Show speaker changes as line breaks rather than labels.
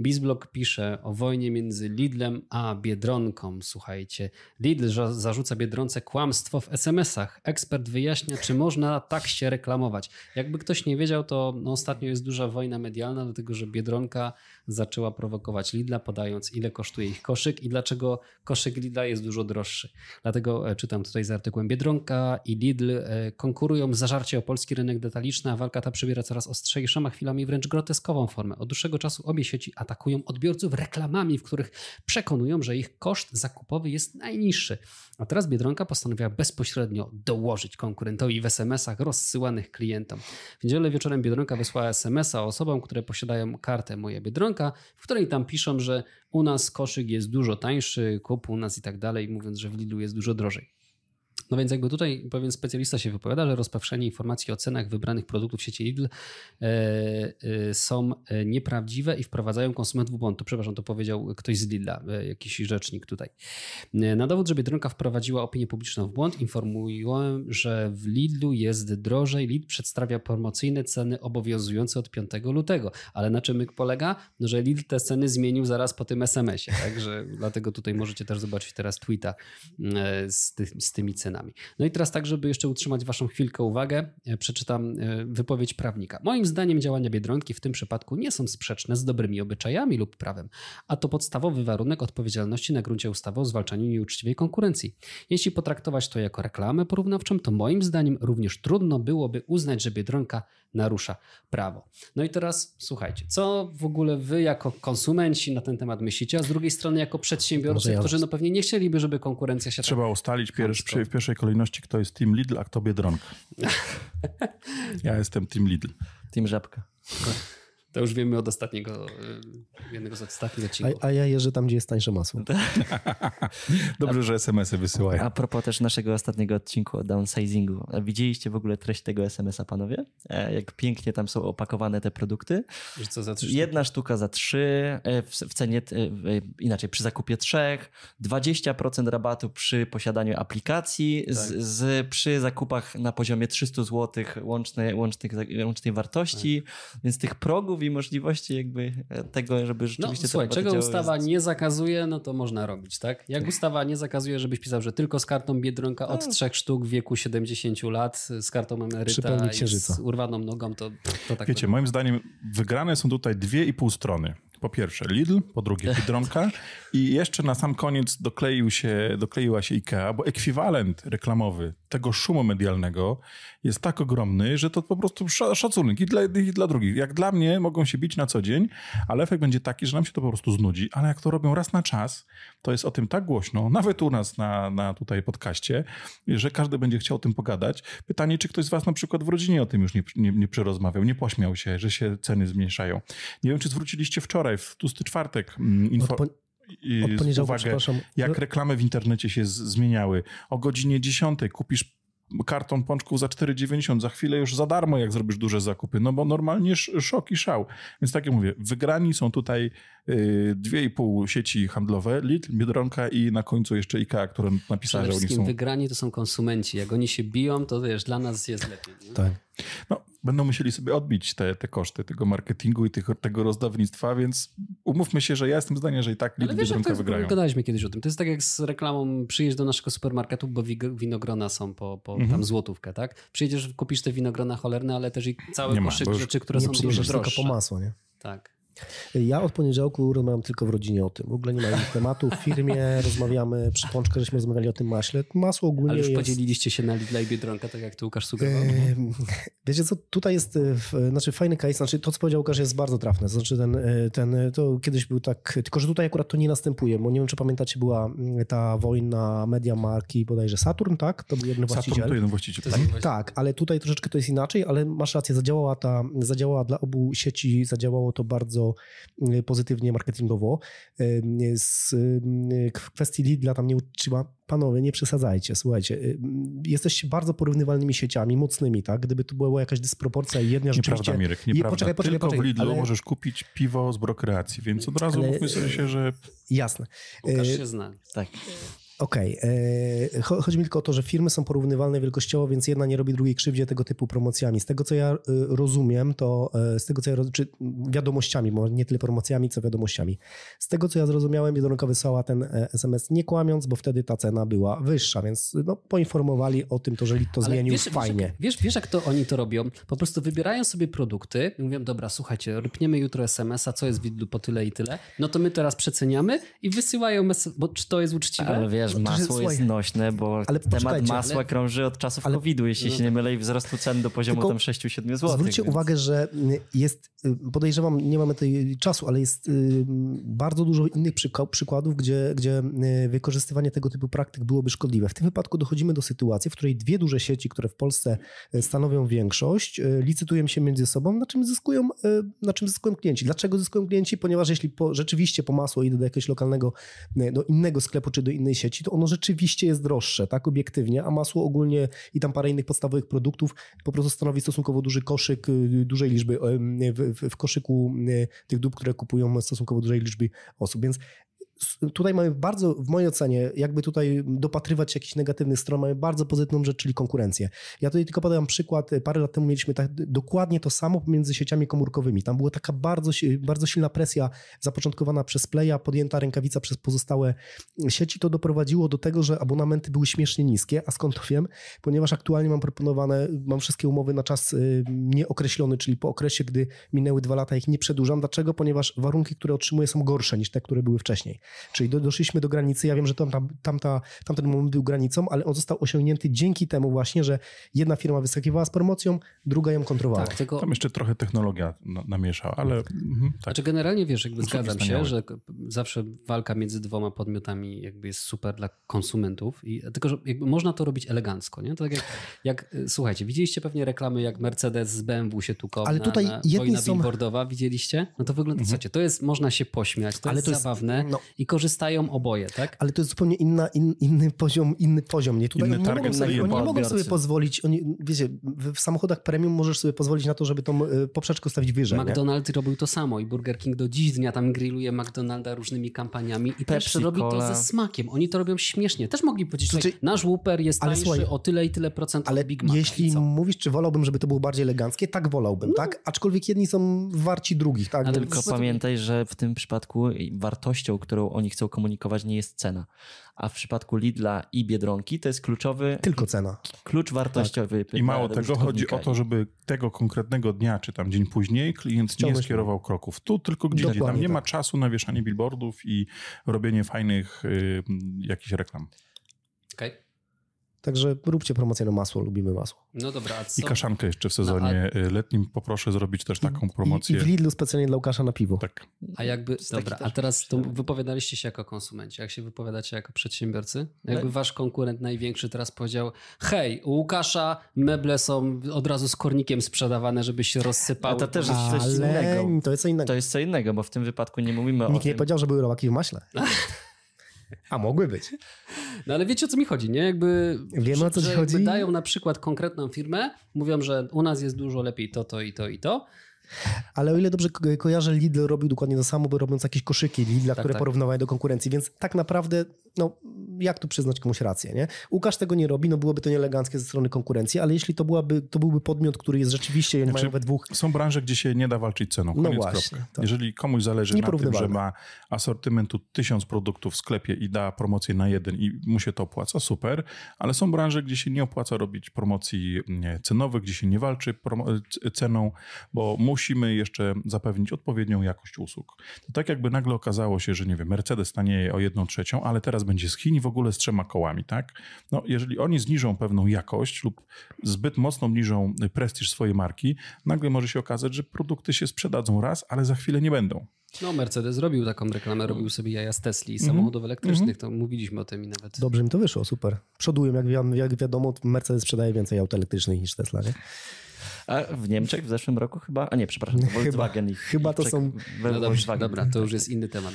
Bizblog pisze o wojnie między Lidlem a Biedronką. Słuchajcie, Lidl zarzuca Biedronce kłamstwo w SMS-ach. Ekspert wyjaśnia, czy można tak się reklamować. Jakby ktoś nie wiedział, to no, ostatnio jest duża wojna medialna, dlatego że Biedronka zaczęła prowokować Lidla, podając ile kosztuje ich koszyk i dlaczego koszyk Lidla jest dużo droższy. Dlatego e, czytam tutaj z artykułem Biedronka i Lidl e, konkurują zażarcie o polski rynek detaliczny, a walka ta przybiera coraz ostrzejszą, a chwilami wręcz groteskową formę. Od dłuższego czasu obie sieci atakują odbiorców reklamami, w których przekonują, że ich koszt zakupowy jest najniższy. A teraz Biedronka postanowiła bezpośrednio dołożyć konkurentowi w SMS-ach rozsyłanych klientom. W niedzielę wieczorem Biedronka wysłała SMS-a osobom, które posiadają kartę Moja Biedronka, w której tam piszą, że u nas koszyk jest dużo tańszy, kup u nas i tak dalej, mówiąc, że w Lidlu jest dużo drożej. No więc jakby tutaj pewien specjalista się wypowiada, że rozpowszechnienie informacji o cenach wybranych produktów sieci Lidl e, e, są e, nieprawdziwe i wprowadzają konsumentów w błąd. To, przepraszam, to powiedział ktoś z Lidla, jakiś rzecznik tutaj. Na dowód, że Biedronka wprowadziła opinię publiczną w błąd, informują, że w Lidlu jest drożej. Lidl przedstawia promocyjne ceny obowiązujące od 5 lutego. Ale na czym polega? No, że Lidl te ceny zmienił zaraz po tym SMS-ie. Także dlatego tutaj możecie też zobaczyć teraz tweeta z, ty, z tymi cenami. No i teraz tak, żeby jeszcze utrzymać waszą chwilkę uwagę, e, przeczytam e, wypowiedź prawnika. Moim zdaniem działania Biedronki w tym przypadku nie są sprzeczne z dobrymi obyczajami lub prawem, a to podstawowy warunek odpowiedzialności na gruncie ustawy o zwalczaniu nieuczciwej konkurencji. Jeśli potraktować to jako reklamę porównawczą, to moim zdaniem również trudno byłoby uznać, że Biedronka narusza prawo. No i teraz słuchajcie, co w ogóle wy jako konsumenci na ten temat myślicie, a z drugiej strony jako przedsiębiorcy, ja którzy no pewnie nie chcieliby, żeby konkurencja się
Trzeba tak ustalić pierwszy, przy, w pierwszej kolejności, kto jest Team Lidl, a kto Biedronka. ja jestem Team Lidl.
Team Żabka.
To już wiemy od ostatniego, y, jednego z ostatnich odcinków.
A, a ja jeżdżę tam, gdzie jest tańsze masło.
Dobrze, że SMS-y wysyłają.
A propos też naszego ostatniego odcinku o downsizingu. Widzieliście w ogóle treść tego SMS-a, panowie? E, jak pięknie tam są opakowane te produkty.
Co za trzy
Jedna sztuka za trzy, e, w, w cenie, e, inaczej, przy zakupie trzech, 20% rabatu przy posiadaniu aplikacji, tak. z, z, przy zakupach na poziomie 300 zł łącznej, łącznej, łącznej wartości, tak. więc tych progów i możliwości jakby tego, żeby rzeczywiście...
No słuchaj, czego ustawa jest... nie zakazuje, no to można robić, tak? Jak ustawa nie zakazuje, żebyś pisał, że tylko z kartą Biedronka od no. trzech sztuk w wieku 70 lat, z kartą emeryta i z urwaną nogą, to, to tak...
Wiecie, moim zdaniem wygrane są tutaj dwie i pół strony. Po pierwsze Lidl, po drugie Biedronka i jeszcze na sam koniec dokleił się, dokleiła się IKEA, bo ekwiwalent reklamowy tego szumu medialnego jest tak ogromny, że to po prostu szacunek i dla jednych i dla drugich. Jak dla mnie mogą się bić na co dzień, ale efekt będzie taki, że nam się to po prostu znudzi, ale jak to robią raz na czas, to jest o tym tak głośno, nawet u nas na, na tutaj podcaście, że każdy będzie chciał o tym pogadać. Pytanie, czy ktoś z was na przykład w rodzinie o tym już nie, nie, nie przerozmawiał, nie pośmiał się, że się ceny zmniejszają. Nie wiem, czy zwróciliście wczoraj w tłusty czwartek, mm, info, od uwagę, jak reklamy w internecie się z, zmieniały. O godzinie 10 kupisz karton pączków za 4,90, za chwilę już za darmo, jak zrobisz duże zakupy, no bo normalnie szok i szał. Więc tak jak mówię, wygrani są tutaj dwie i pół sieci handlowe, Lidl, Biedronka i na końcu jeszcze IKEA, która napisała, że oni są...
wygrani to są konsumenci. Jak oni się biją, to wiesz, dla nas jest lepiej. Nie?
Tak.
No, będą musieli sobie odbić te, te koszty tego marketingu i tych, tego rozdawnictwa, więc umówmy się, że ja jestem zdania, że i tak Lidl wiesz, Biedronka wygrają.
Gadaliśmy kiedyś o tym. To jest tak jak z reklamą przyjeźdź do naszego supermarketu, bo winogrona są po, po mhm. tam złotówkę, tak? Przyjedziesz, kupisz te winogrona cholerne, ale też i cały koszyk rzeczy, które są dużo droższe.
tylko po masło, nie?
Tak.
Ja od poniedziałku rozmawiam tylko w rodzinie o tym. W ogóle nie ma innych tematów. W firmie rozmawiamy, przy pączkę żeśmy rozmawiali o tym maśle. Masło ogólnie
Ale już
jest...
podzieliliście się na Lidla i Biedronka, tak jak tu Łukasz sugerował?
wiecie co, tutaj jest e, znaczy fajny case, znaczy to, co powiedział Łukasz jest bardzo trafne. Znaczy ten, e, ten, to kiedyś był tak, tylko że tutaj akurat to nie następuje, bo nie wiem, czy pamiętacie, była ta wojna media marki bodajże Saturn, tak? To był jeden właściciel.
Saturn to jeden właściciel.
Tak, tak, ale tutaj troszeczkę to jest inaczej, ale masz rację, zadziałała ta, zadziałała dla obu sieci, zadziałało to bardzo e, pozytywnie marketingowo. Z kwestii Lidla tam nie uczyła, panowie, nie przesadzajcie, słuchajcie, jesteście bardzo porównywalnymi sieciami, mocnymi, tak? Gdyby tu była jakaś dysproporcja i jedna
nieprawda, rzeczywiście... Mirek, nieprawda. Poczekaj, poczekaj, Tylko poczekaj, w Lidlu ale... możesz kupić piwo z brokreacji, więc od razu ale... mówmy sobie się, że...
Jasne.
Łukasz się zna.
Tak.
Okej. Okay. Chodzi mi tylko o to, że firmy są porównywalne wielkościowo, więc jedna nie robi drugiej krzywdzie tego typu promocjami. Z tego, co ja e, rozumiem, to e, z tego, co ja rozumiem, czy wiadomościami, bo nie tyle promocjami, co wiadomościami. Z tego, co ja zrozumiałem, Biedronka wysłała ten SMS nie kłamiąc, bo wtedy ta cena była wyższa, więc no, poinformowali o tym, to, że to Ale zmienił
wiesz,
fajnie.
Wiesz, wiesz, wiesz, jak to oni to robią? Po prostu wybierają sobie produkty i mówią, dobra, słuchajcie, rypniemy jutro SMS-a, co jest w Lidlu po tyle i tyle, no to my teraz przeceniamy i wysyłają, bo czy to jest uczciwe?
Ale wiesz, masło jest nośne, bo ale temat masła ale... krąży od czasów ale... COVID-u, jeśli się nie mylę, i wzrostu cen do poziomu tam 6-7 zł.
Zwróćcie więc... uwagę, że jest, y, podejrzewam, nie mamy tutaj czasu, ale jest y, bardzo dużo innych przykładów, gdzie, gdzie y, wykorzystywanie tego typu praktyk byłoby szkodliwe. W tym wypadku dochodzimy do sytuacji, w której dwie duże sieci, które w Polsce stanowią większość, licytują się między sobą, na czym zyskują, na czym zyskują klienci. Dlaczego zyskują klienci? Ponieważ jeśli po, rzeczywiście po masło idę do jakiegoś lokalnego, do innego sklepu czy do innej sieci, to ono rzeczywiście jest droższe, tak, obiektywnie, a masło ogólnie i tam parę innych podstawowych produktów po prostu stanowi stosunkowo duży koszyk y, dużej liczby, w, w, w koszyku y, tych dóbr, które kupują stosunkowo dużej liczby osób, więc tutaj mamy bardzo, w mojej ocenie, jakby tutaj dopatrywać się jakichś negatywnych stron, mamy bardzo pozytywną rzecz, czyli konkurencję. Ja tutaj tylko podam przykład, parę lat temu mieliśmy tak, dokładnie to samo pomiędzy sieciami komórkowymi. Tam była taka bardzo, bardzo silna presja zapoczątkowana przez Playa, podjęta rękawica przez pozostałe sieci. To doprowadziło do tego, że abonamenty były śmiesznie niskie. A skąd to wiem? Ponieważ aktualnie mam proponowane, mam wszystkie umowy na czas y, nieokreślony, czyli po okresie, gdy minęły dwa lata, ich nie przedłużam. Dlaczego? Ponieważ warunki, które otrzymuję są gorsze niż te, które były wcześniej. Czyli do, doszliśmy do granicy, ja wiem, że tam, tam, tamta, tamten moment był granicą, ale on został osiągnięty dzięki temu właśnie, że jedna firma wyskakiwała z promocją, druga ją kontrowała. Tak,
tylko... Tam jeszcze trochę technologia namieszała, ale... Mhm,
tak. Znaczy generalnie wiesz, jakby zgadzam się, że zawsze walka między dwoma podmiotami jakby jest super dla konsumentów, i, tylko że jakby można to robić elegancko, nie? To tak jak, jak y, słuchajcie, widzieliście pewnie reklamy, jak Mercedes z BMW się tuką ale tutaj na, na wojna są... billboardowa, widzieliście? No to wygląda, mhm. słuchajcie, to jest, można się pośmiać, to ale jest to zabawne jest, no, i korzystają oboje, tak?
Ale to jest zupełnie inna, in, inny poziom, inny poziom. Nie, tutaj Inny oni, nie mogą, sobie, oni nie mogą sobie pozwolić, oni, wiecie, w samochodach premium możesz sobie pozwolić na to, żeby tą e, poprzeczkę stawić wyżej.
McDonald's nie? robił to samo i Burger King do dziś dnia tam grilluje McDonalda różnymi kampaniami i Pepsi, też robi to ze smakiem. Oni to robią śmiesznie. Też mogli powiedzieć, że znaczy, nasz Whopper jest tańszy słuchaj, o tyle i tyle procent
ale
Big Mac.
jeśli mówisz, czy wolałbym, żeby to było bardziej eleganckie, tak wolałbym, no. tak? Aczkolwiek jedni są warci drugich, tak?
Ale tylko pamiętaj, że w tym przypadku wartością, którą oni chcą komunikować nie jest cena. A w przypadku Lidla i Biedronki to jest kluczowy...
Tylko cena.
Klucz wartościowy.
Tak. I mało tego, chodzi o to, żeby tego konkretnego dnia, czy tam dzień później klient nie skierował kroków. Tu tylko gdzieś tam nie tak. ma czasu na wieszanie billboardów i robienie fajnych y, jakichś reklam.
Okej. Okay.
Także róbcie promocję na masło, lubimy masło.
No dobra.
I kaszankę jeszcze w sezonie no, a... letnim poproszę zrobić też taką promocję.
I, I, w Lidlu specjalnie dla Łukasza na piwo.
Tak.
A jakby, dobra, a teraz to wypowiadaliście się jako konsumenci. Jak się wypowiadacie jako przedsiębiorcy? Jakby no. wasz konkurent największy teraz powiedział, hej, u Łukasza meble są od razu z kornikiem sprzedawane, żeby się rozsypały.
A to też jest coś innego.
To jest co innego.
To jest co innego, bo w tym wypadku nie mówimy Nikt
o Nikt nie powiedział, że były robaki w maśle. A mogły być.
No ale wiecie o co mi chodzi, nie? Jakby,
Wiemy o co ci chodzi.
Dają na przykład konkretną firmę, mówią, że u nas jest dużo lepiej to, to i to i to.
Ale o ile dobrze kojarzę, Lidl robił dokładnie to samo, bo robiąc jakieś koszyki Lidla, tak, które tak. porównywały do konkurencji, więc tak naprawdę, no jak tu przyznać komuś rację, nie? Łukasz tego nie robi, no byłoby to nieeleganckie ze strony konkurencji, ale jeśli to, byłaby, to byłby podmiot, który jest rzeczywiście, znaczy, mają we dwóch...
Są branże, gdzie się nie da walczyć ceną, no koniec no właśnie, tak. Jeżeli komuś zależy na tym, że ma asortymentu tysiąc produktów w sklepie i da promocję na jeden i mu się to opłaca, super, ale są branże, gdzie się nie opłaca robić promocji cenowych, gdzie się nie walczy ceną, bo musimy jeszcze zapewnić odpowiednią jakość usług. To tak jakby nagle okazało się, że nie wiem, Mercedes tanieje o jedną trzecią, ale teraz będzie z Chin i w ogóle z trzema kołami, tak? No, jeżeli oni zniżą pewną jakość lub zbyt mocno obniżą prestiż swojej marki, nagle może się okazać, że produkty się sprzedadzą raz, ale za chwilę nie będą.
No, Mercedes zrobił taką reklamę, robił sobie jaja z Tesli i mm -hmm. samochodów elektrycznych, mm -hmm. to mówiliśmy o tym i nawet...
Dobrze mi to wyszło, super. Przodują, jak, wi jak wiadomo, Mercedes sprzedaje więcej aut elektrycznych niż Tesla, nie?
A w Niemczech w zeszłym roku chyba, a nie, przepraszam, Volkswagen
chyba, chyba to są...
No dobrze, dobra, to już jest inny temat.